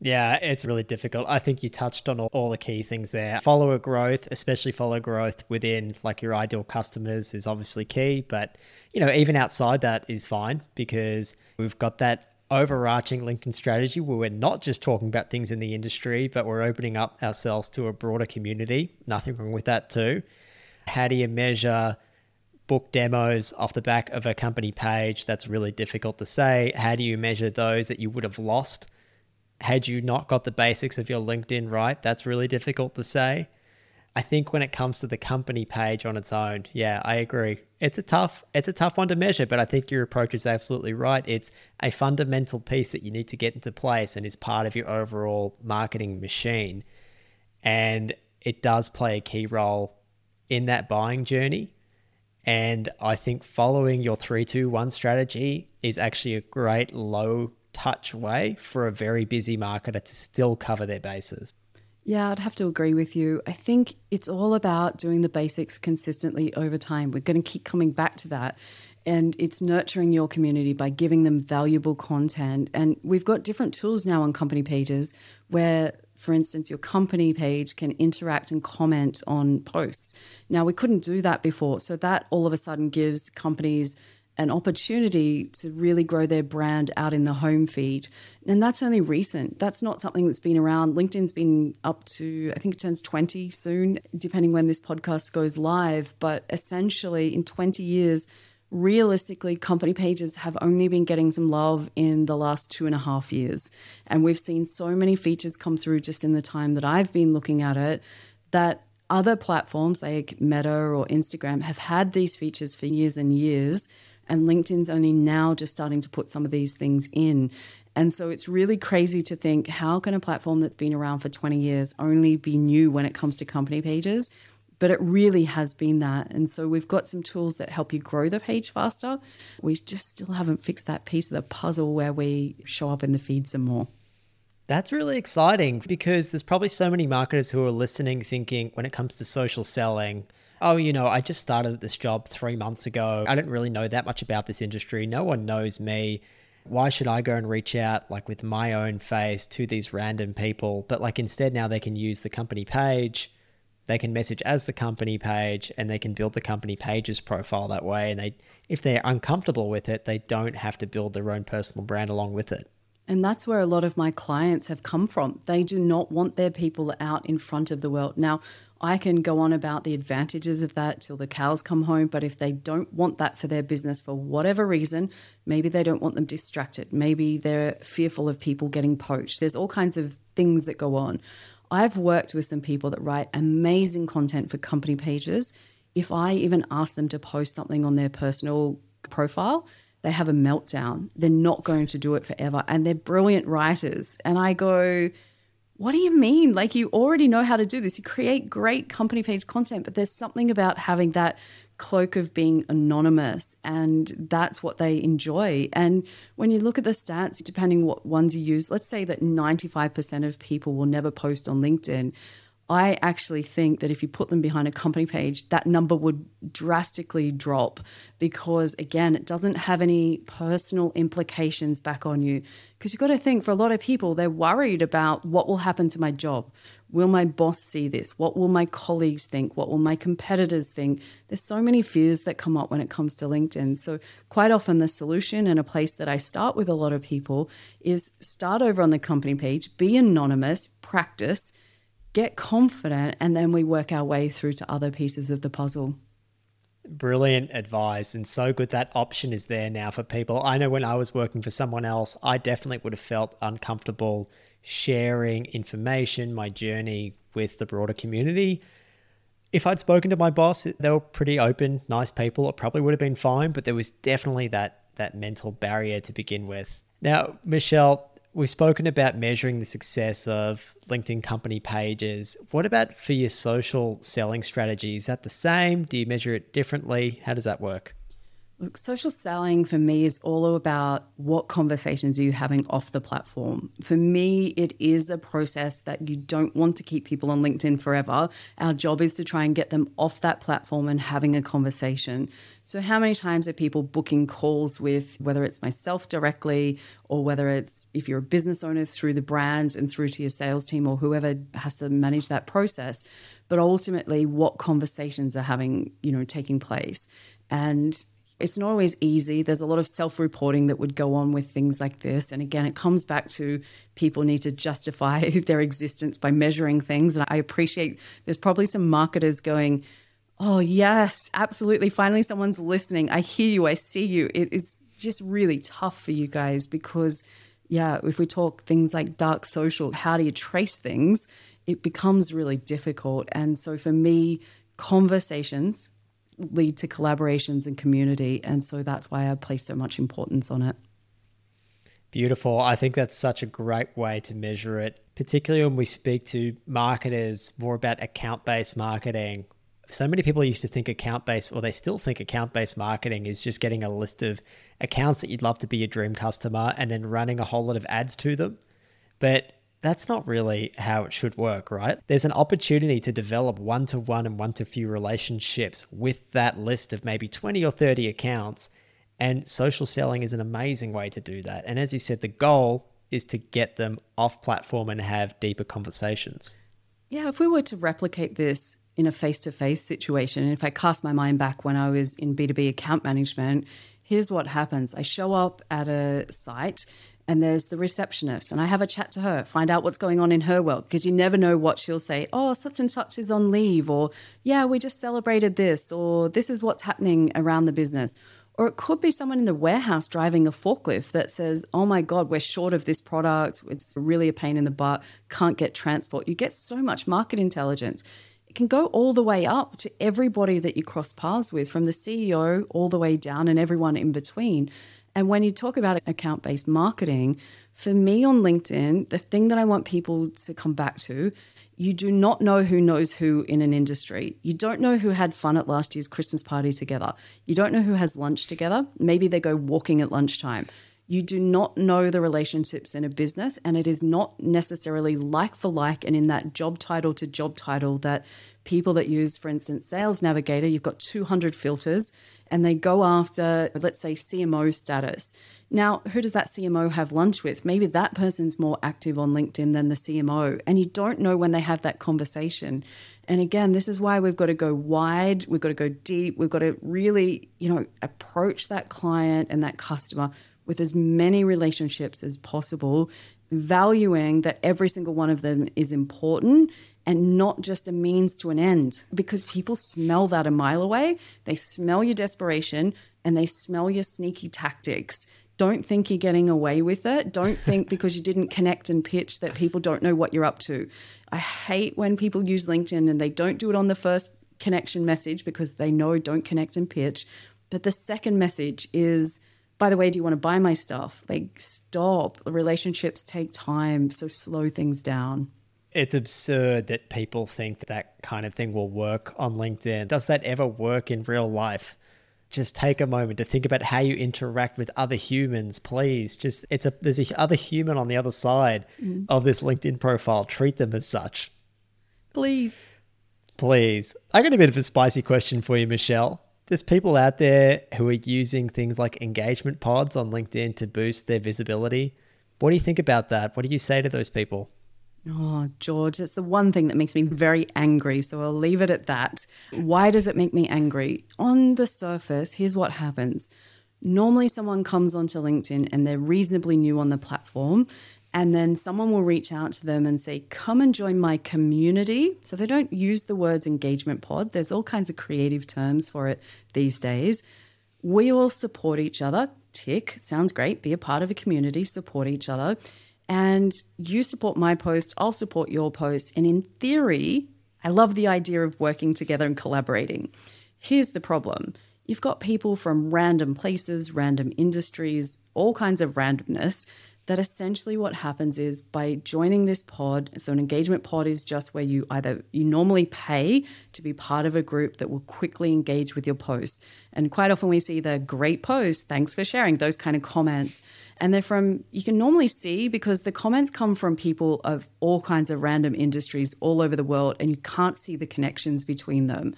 A: Yeah, it's really difficult. I think you touched on all, all, the key things there. Follower growth, especially follower growth within like your ideal customers is obviously key, but you know, even outside that is fine because we've got that overarching LinkedIn strategy where we're not just talking about things in the industry, but we're opening up ourselves to a broader community. Nothing wrong with that too. How do you measure book demos off the back of a company page? That's really difficult to say. How do you measure those that you would have lost had you not got the basics of your LinkedIn right? That's really difficult to say. I think when it comes to the company page on its own, yeah, I agree. It's a tough it's a tough one to measure, but I think your approach is absolutely right. It's a fundamental piece that you need to get into place and is part of your overall marketing machine. And it does play a key role in that buying journey. And I think following your 321 strategy is actually a great low touch way for a very busy marketer to still cover their bases.
C: Yeah, I'd have to agree with you. I think it's all about doing the basics consistently over time. We're going to keep coming back to that. And it's nurturing your community by giving them valuable content. And we've got different tools now on company pages where, for instance, your company page can interact and comment on posts. Now, we couldn't do that before. So that all of a sudden gives companies an opportunity to really grow their brand out in the home feed. And that's only recent. That's not something that's been around. LinkedIn's been up to, I think it turns 20 soon, depending when this podcast goes live. But essentially, in 20 years, realistically, company pages have only been getting some love in the last two and a half years. And we've seen so many features come through just in the time that I've been looking at it that other platforms like Meta or Instagram have had these features for years and years and LinkedIn's only now just starting to put some of these things in. And so it's really crazy to think how can a platform that's been around for 20 years only be new when it comes to company pages? But it really has been that. And so we've got some tools that help you grow the page faster. We just still haven't fixed that piece of the puzzle where we show up in the feed some more.
A: That's really exciting because there's probably so many marketers who are listening thinking when it comes to social selling, oh, you know, I just started this job three months ago. I don't really know that much about this industry. No one knows me. Why should I go and reach out like with my own face to these random people? But like instead now they can use the company page, they can message as the company page and they can build the company page's profile that way. And they if they're uncomfortable with it, they don't have to build their own personal brand along with it.
C: And that's where a lot of my clients have come from. They do not want their people out in front of the world. Now, I can go on about the advantages of that till the cows come home. But if they don't want that for their business for whatever reason, maybe they don't want them distracted. Maybe they're fearful of people getting poached. There's all kinds of things that go on. I've worked with some people that write amazing content for company pages. If I even ask them to post something on their personal profile, they have a meltdown. They're not going to do it forever. And they're brilliant writers. And I go, what do you mean? Like, you already know how to do this. You create great company page content, but there's something about having that cloak of being anonymous, and that's what they enjoy. And when you look at the stats, depending what ones you use, let's say that 95% of people will never post on LinkedIn. I actually think that if you put them behind a company page, that number would drastically drop because, again, it doesn't have any personal implications back on you. Because you've got to think for a lot of people, they're worried about what will happen to my job. Will my boss see this? What will my colleagues think? What will my competitors think? There's so many fears that come up when it comes to LinkedIn. So, quite often, the solution and a place that I start with a lot of people is start over on the company page, be anonymous, practice get confident, and then we work our way through to other pieces of the puzzle.
A: Brilliant advice, and so good that option is there now for people. I know when I was working for someone else, I definitely would have felt uncomfortable sharing information, my journey with the broader community. If I'd spoken to my boss, they were pretty open, nice people, it probably would have been fine, but there was definitely that that mental barrier to begin with. Now, Michelle, We've spoken about measuring the success of LinkedIn company pages. What about for your social selling strategy? Is that the same? Do you measure it differently? How does that work?
C: Look, social selling for me is all about what conversations are you having off the platform. For me, it is a process that you don't want to keep people on LinkedIn forever. Our job is to try and get them off that platform and having a conversation. So, how many times are people booking calls with whether it's myself directly or whether it's if you're a business owner through the brand and through to your sales team or whoever has to manage that process? But ultimately, what conversations are having, you know, taking place? And it's not always easy. There's a lot of self reporting that would go on with things like this. And again, it comes back to people need to justify their existence by measuring things. And I appreciate there's probably some marketers going, Oh, yes, absolutely. Finally, someone's listening. I hear you. I see you. It, it's just really tough for you guys because, yeah, if we talk things like dark social, how do you trace things? It becomes really difficult. And so for me, conversations lead to collaborations and community. And so that's why I place so much importance on it.
A: Beautiful. I think that's such a great way to measure it, particularly when we speak to marketers more about account based marketing. So many people used to think account based, or they still think account based marketing is just getting a list of accounts that you'd love to be your dream customer and then running a whole lot of ads to them. But that's not really how it should work, right? There's an opportunity to develop one to one and one to few relationships with that list of maybe 20 or 30 accounts. And social selling is an amazing way to do that. And as you said, the goal is to get them off platform and have deeper conversations.
C: Yeah, if we were to replicate this in a face to face situation, if I cast my mind back when I was in B2B account management, here's what happens I show up at a site and there's the receptionist. And i have a chat to her find out what's going on in her world because you never know what she'll say. Oh such and such is on leave or yeah we just celebrated this or this is what's happening around the business. Or it could be someone in the warehouse driving a forklift that says oh my god we're short of this product. It's really a pain in the butt. Can't get transport. You get so much market intelligence. It can go all the way up to everybody that you cross paths with from the ceo all the way down and everyone in between and when you talk about account based marketing, for me on LinkedIn, the thing that I want people to come back to, you do not know who knows who in an industry. You don't know who had fun at last year's Christmas party together. You don't know who has lunch together. Maybe they go walking at lunchtime. You do not know the relationships in a business, and it is not necessarily like for like and in that job title to job title that people that use, for instance, Sales Navigator, you've got 200 filters and they go after, let's say, CMO status. Now, who does that CMO have lunch with? Maybe that person's more active on LinkedIn than the CMO, and you don't know when they have that conversation. And again, this is why we've got to go wide, we've got to go deep, we've got to really, you know, approach that client and that customer with as many relationships as possible, valuing that every single one of them is important and not just a means to an end because people smell that a mile away. They smell your desperation and they smell your sneaky tactics. Don't think you're getting away with it. Don't think because you didn't connect and pitch that people don't know what you're up to. I hate when people use LinkedIn and they don't do it on the first connection message because they know don't connect and pitch. But the second message is, by the way, do you want to buy my stuff? Like, stop. Relationships take time, so slow things down.
A: It's absurd that people think that that kind of thing will work on LinkedIn. Does that ever work in real life? Just take a moment to think about how you interact with other humans, please. Just it's a there's a other human on the other side mm. of this LinkedIn profile. Treat them as such.
C: Please.
A: Please. I got a bit of a spicy question for you, Michelle. There's people out there who are using things like engagement pods on LinkedIn to boost their visibility. What do you think about that? What do you say to those people?
C: Oh, George, that's the one thing that makes me very angry. So I'll leave it at that. Why does it make me angry? On the surface, here's what happens. Normally, someone comes onto LinkedIn and they're reasonably new on the platform. And then someone will reach out to them and say, Come and join my community. So they don't use the words engagement pod. There's all kinds of creative terms for it these days. We all support each other. Tick, sounds great. Be a part of a community, support each other and you support my post, I'll support your post. And in theory, I love the idea of working together and collaborating. Here's the problem you've got people from random places, random industries, all kinds of randomness that essentially what happens is by joining this pod so an engagement pod is just where you either you normally pay to be part of a group that will quickly engage with your posts. And quite often we see the great post thanks for sharing those kind of comments. And they're from you can normally see because the comments come from people of all kinds of random industries all over the world and you can't see the connections between them.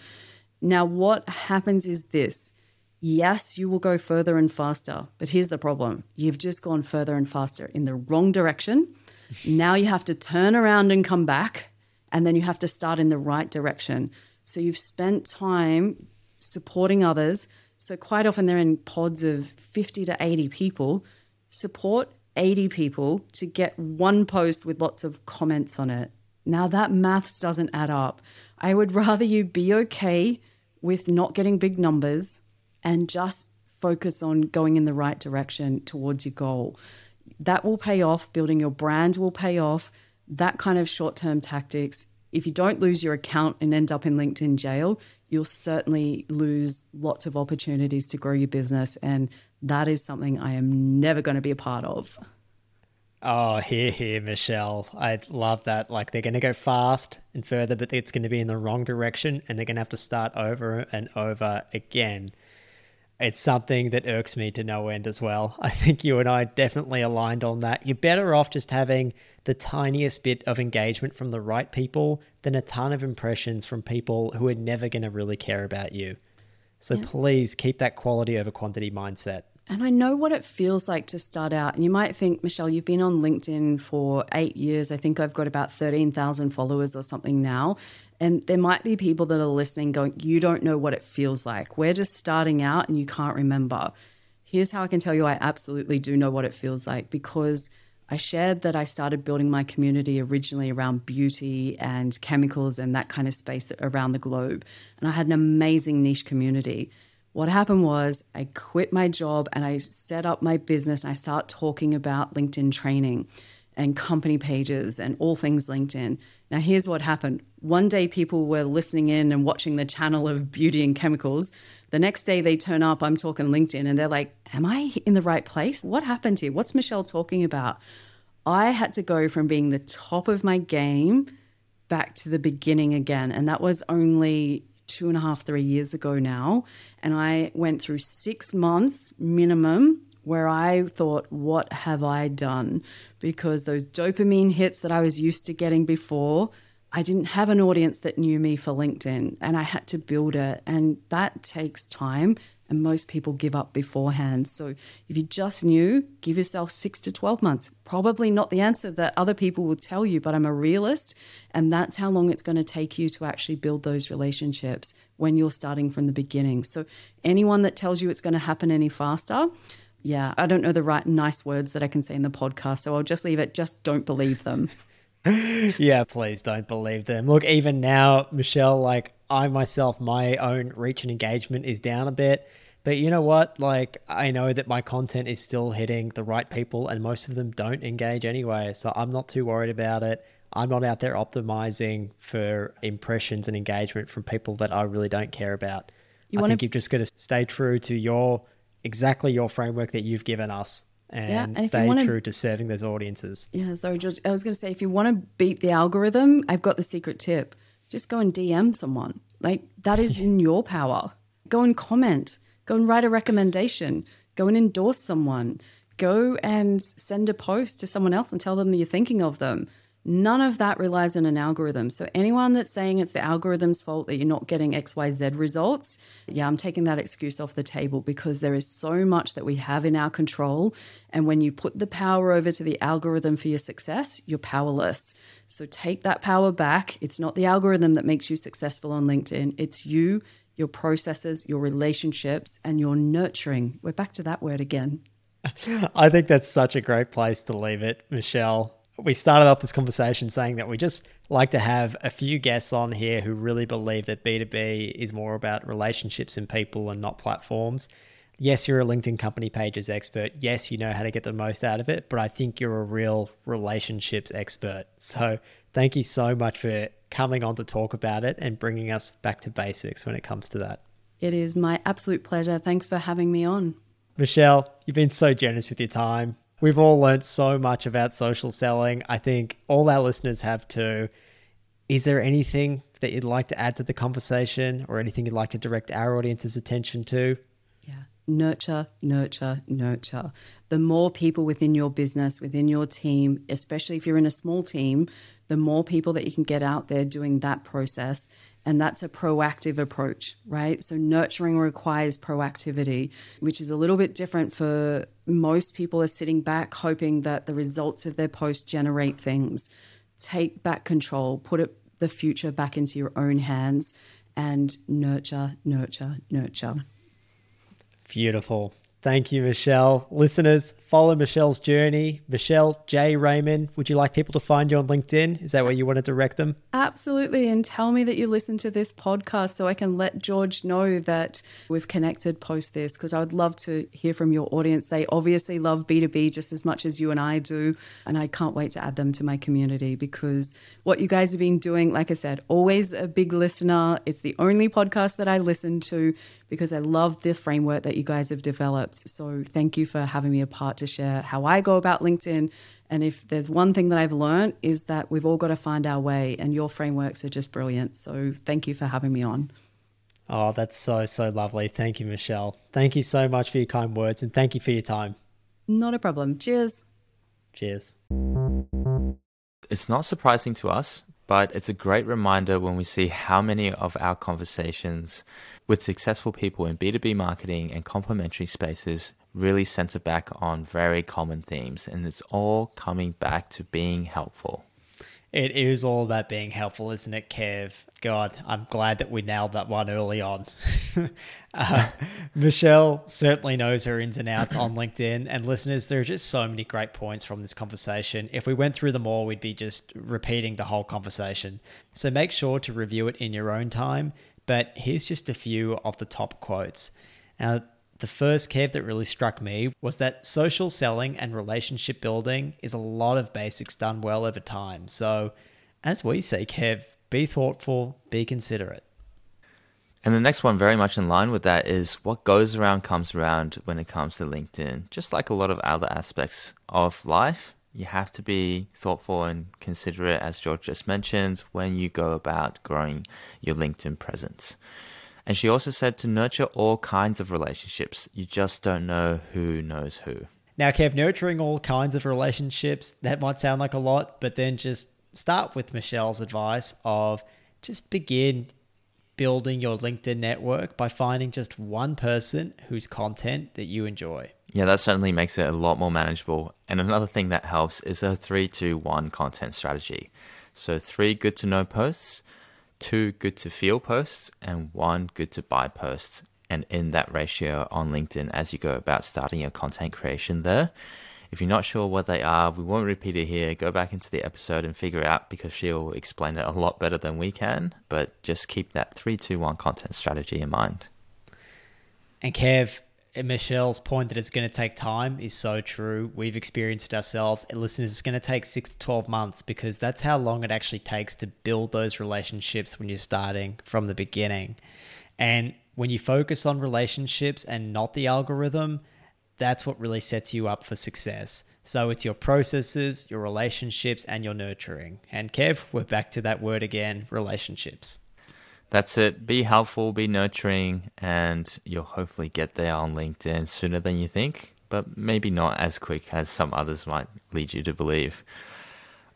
C: Now what happens is this Yes, you will go further and faster, but here's the problem you've just gone further and faster in the wrong direction. now you have to turn around and come back, and then you have to start in the right direction. So you've spent time supporting others. So quite often they're in pods of 50 to 80 people. Support 80 people to get one post with lots of comments on it. Now that maths doesn't add up. I would rather you be okay with not getting big numbers and just focus on going in the right direction towards your goal. That will pay off. Building your brand will pay off. That kind of short term tactics. If you don't lose your account and end up in LinkedIn jail, you'll certainly lose lots of opportunities to grow your business. And that is something I am never going to be a part of.
A: Oh, here, here, Michelle. I love that. Like they're going to go fast and further, but it's going to be in the wrong direction and they're going to have to start over and over again it's something that irks me to no end as well. I think you and I definitely aligned on that. You're better off just having the tiniest bit of engagement from the right people than a ton of impressions from people who are never going to really care about you. So yeah. please keep that quality over quantity mindset.
C: And I know what it feels like to start out. And you might think, Michelle, you've been on LinkedIn for eight years. I think I've got about 13,000 followers or something now. And there might be people that are listening going, You don't know what it feels like. We're just starting out and you can't remember. Here's how I can tell you I absolutely do know what it feels like because I shared that I started building my community originally around beauty and chemicals and that kind of space around the globe. And I had an amazing niche community. What happened was I quit my job and I set up my business and I start talking about LinkedIn training and company pages and all things LinkedIn. Now, here's what happened. One day, people were listening in and watching the channel of beauty and chemicals. The next day, they turn up, I'm talking LinkedIn, and they're like, Am I in the right place? What happened here? What's Michelle talking about? I had to go from being the top of my game back to the beginning again. And that was only two and a half, three years ago now. And I went through six months minimum where I thought, what have I done? Because those dopamine hits that I was used to getting before, I didn't have an audience that knew me for LinkedIn and I had to build it. And that takes time. And most people give up beforehand. So if you just knew, give yourself six to 12 months. Probably not the answer that other people will tell you, but I'm a realist. And that's how long it's going to take you to actually build those relationships when you're starting from the beginning. So anyone that tells you it's going to happen any faster, yeah, I don't know the right nice words that I can say in the podcast, so I'll just leave it. Just don't believe them.
A: yeah, please don't believe them. Look, even now, Michelle, like I myself, my own reach and engagement is down a bit. But you know what? Like, I know that my content is still hitting the right people, and most of them don't engage anyway. So I'm not too worried about it. I'm not out there optimizing for impressions and engagement from people that I really don't care about. You I wanna... think you've just got to stay true to your exactly your framework that you've given us and, yeah, and stay wanna, true to serving those audiences.
C: Yeah, sorry, George. I was going to say, if you want to beat the algorithm, I've got the secret tip. Just go and DM someone. Like, that is in your power. Go and comment. Go and write a recommendation. Go and endorse someone. Go and send a post to someone else and tell them that you're thinking of them. None of that relies on an algorithm. So, anyone that's saying it's the algorithm's fault that you're not getting XYZ results, yeah, I'm taking that excuse off the table because there is so much that we have in our control. And when you put the power over to the algorithm for your success, you're powerless. So, take that power back. It's not the algorithm that makes you successful on LinkedIn, it's you, your processes, your relationships, and your nurturing. We're back to that word again.
A: I think that's such a great place to leave it, Michelle we started off this conversation saying that we just like to have a few guests on here who really believe that B2B is more about relationships and people and not platforms. Yes, you're a LinkedIn company pages expert. Yes, you know how to get the most out of it, but I think you're a real relationships expert. So, thank you so much for coming on to talk about it and bringing us back to basics when it comes to that.
C: It is my absolute pleasure. Thanks for having me on.
A: Michelle, you've been so generous with your time. We've all learned so much about social selling. I think all our listeners have too. Is there anything that you'd like to add to the conversation or anything you'd like to direct our audience's attention to?
C: Yeah. Nurture, nurture, nurture. The more people within your business, within your team, especially if you're in a small team, the more people that you can get out there doing that process and that's a proactive approach, right? So nurturing requires proactivity, which is a little bit different for most people are sitting back hoping that the results of their post generate things. Take back control, put it the future back into your own hands and nurture, nurture, nurture.
A: Beautiful. Thank you, Michelle. Listeners, follow Michelle's journey. Michelle J. Raymond, would you like people to find you on LinkedIn? Is that where you want to direct them?
C: Absolutely. And tell me that you listen to this podcast so I can let George know that we've connected post this because I would love to hear from your audience. They obviously love B2B just as much as you and I do. And I can't wait to add them to my community because what you guys have been doing, like I said, always a big listener. It's the only podcast that I listen to because I love the framework that you guys have developed. So thank you for having me a part to share how I go about LinkedIn. And if there's one thing that I've learned is that we've all got to find our way, and your frameworks are just brilliant. So thank you for having me on.
A: Oh, that's so, so lovely. Thank you, Michelle. Thank you so much for your kind words and thank you for your time.
C: Not a problem. Cheers.
A: Cheers.
B: It's not surprising to us, but it's a great reminder when we see how many of our conversations with successful people in B2B marketing and complementary spaces really center back on very common themes, and it's all coming back to being helpful.
A: It is all about being helpful, isn't it, Kev? God, I'm glad that we nailed that one early on. uh, Michelle certainly knows her ins and outs on LinkedIn. And listeners, there are just so many great points from this conversation. If we went through them all, we'd be just repeating the whole conversation. So make sure to review it in your own time but here's just a few of the top quotes. Now, the first Kev that really struck me was that social selling and relationship building is a lot of basics done well over time. So, as we say, Kev, be thoughtful, be considerate.
B: And the next one, very much in line with that, is what goes around comes around when it comes to LinkedIn. Just like a lot of other aspects of life, you have to be thoughtful and considerate, as George just mentioned, when you go about growing your LinkedIn presence. And she also said to nurture all kinds of relationships. You just don't know who knows who.
A: Now, Kev, nurturing all kinds of relationships, that might sound like a lot, but then just start with Michelle's advice of just begin building your LinkedIn network by finding just one person whose content that you enjoy.
B: Yeah, that certainly makes it a lot more manageable. And another thing that helps is a three to one content strategy. So, three good to know posts, two good to feel posts, and one good to buy post. And in that ratio on LinkedIn as you go about starting your content creation there. If you're not sure what they are, we won't repeat it here. Go back into the episode and figure out because she'll explain it a lot better than we can. But just keep that 3 2 1 content strategy in mind.
A: And Kev, Michelle's point that it's going to take time is so true. We've experienced it ourselves. And listeners, it's going to take six to 12 months because that's how long it actually takes to build those relationships when you're starting from the beginning. And when you focus on relationships and not the algorithm, that's what really sets you up for success. So it's your processes, your relationships, and your nurturing. And Kev, we're back to that word again relationships
B: that's it. Be helpful, be nurturing, and you'll hopefully get there on LinkedIn sooner than you think, but maybe not as quick as some others might lead you to believe.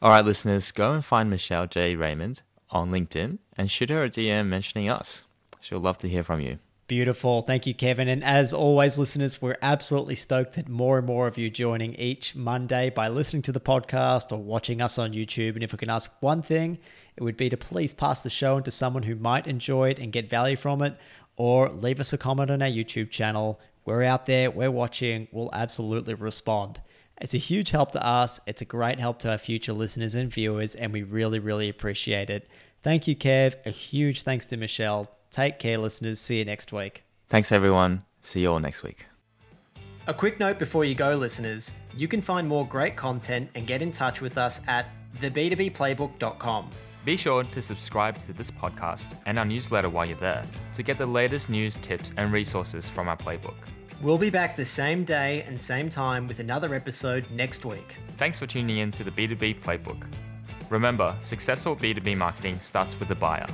B: All right, listeners, go and find Michelle J. Raymond on LinkedIn and shoot her a DM mentioning us. She'll love to hear from you.
A: Beautiful. Thank you, Kevin. And as always, listeners, we're absolutely stoked that more and more of you joining each Monday by listening to the podcast or watching us on YouTube. And if we can ask one thing, it would be to please pass the show on to someone who might enjoy it and get value from it, or leave us a comment on our YouTube channel. We're out there, we're watching, we'll absolutely respond. It's a huge help to us. It's a great help to our future listeners and viewers, and we really, really appreciate it. Thank you, Kev. A huge thanks to Michelle. Take care, listeners. See you next week.
B: Thanks, everyone. See you all next week.
A: A quick note before you go, listeners you can find more great content and get in touch with us at theb2bplaybook.com.
B: Be sure to subscribe to this podcast and our newsletter while you're there to get the latest news, tips, and resources from our playbook.
A: We'll be back the same day and same time with another episode next week.
B: Thanks for tuning in to the B2B Playbook. Remember, successful B2B marketing starts with the buyer.